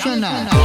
顺的。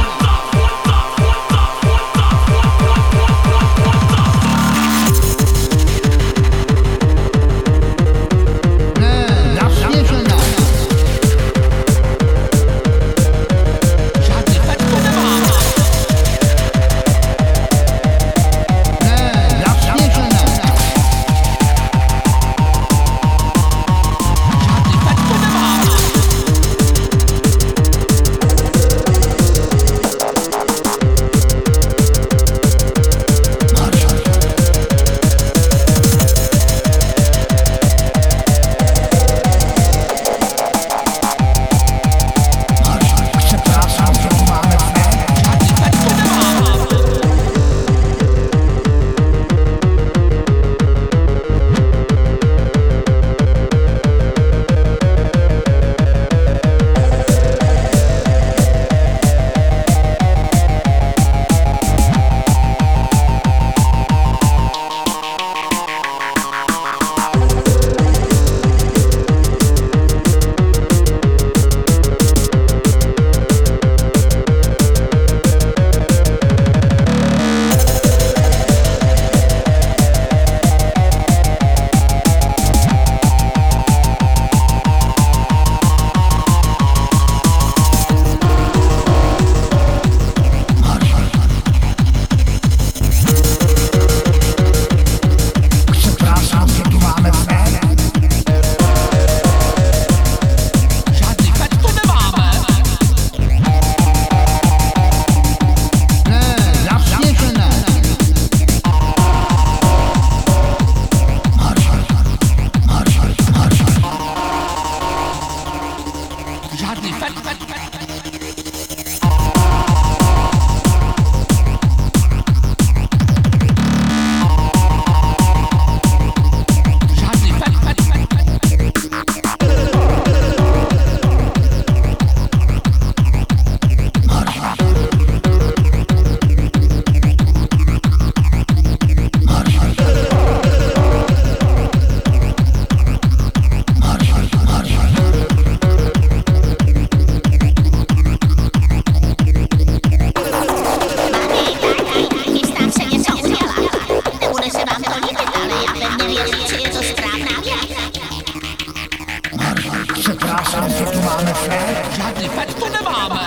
Sylwetku nemáme.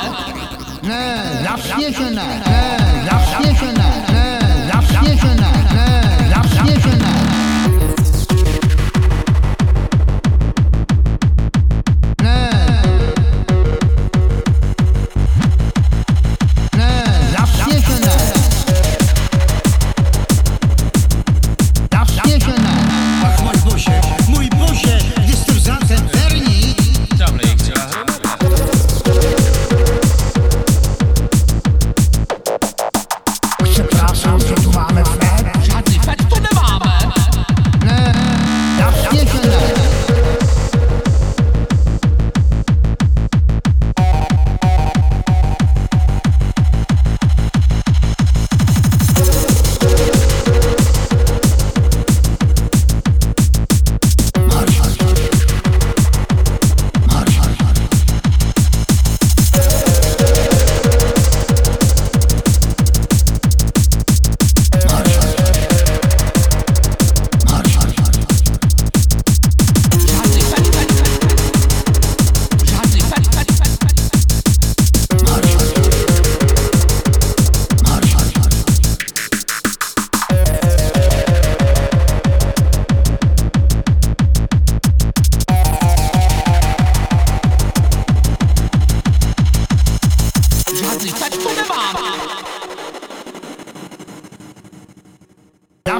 Ne, jasně, že ne. Ne, jasně, že ne. Ne,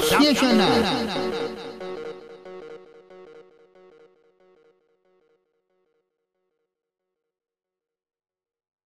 谢谢奶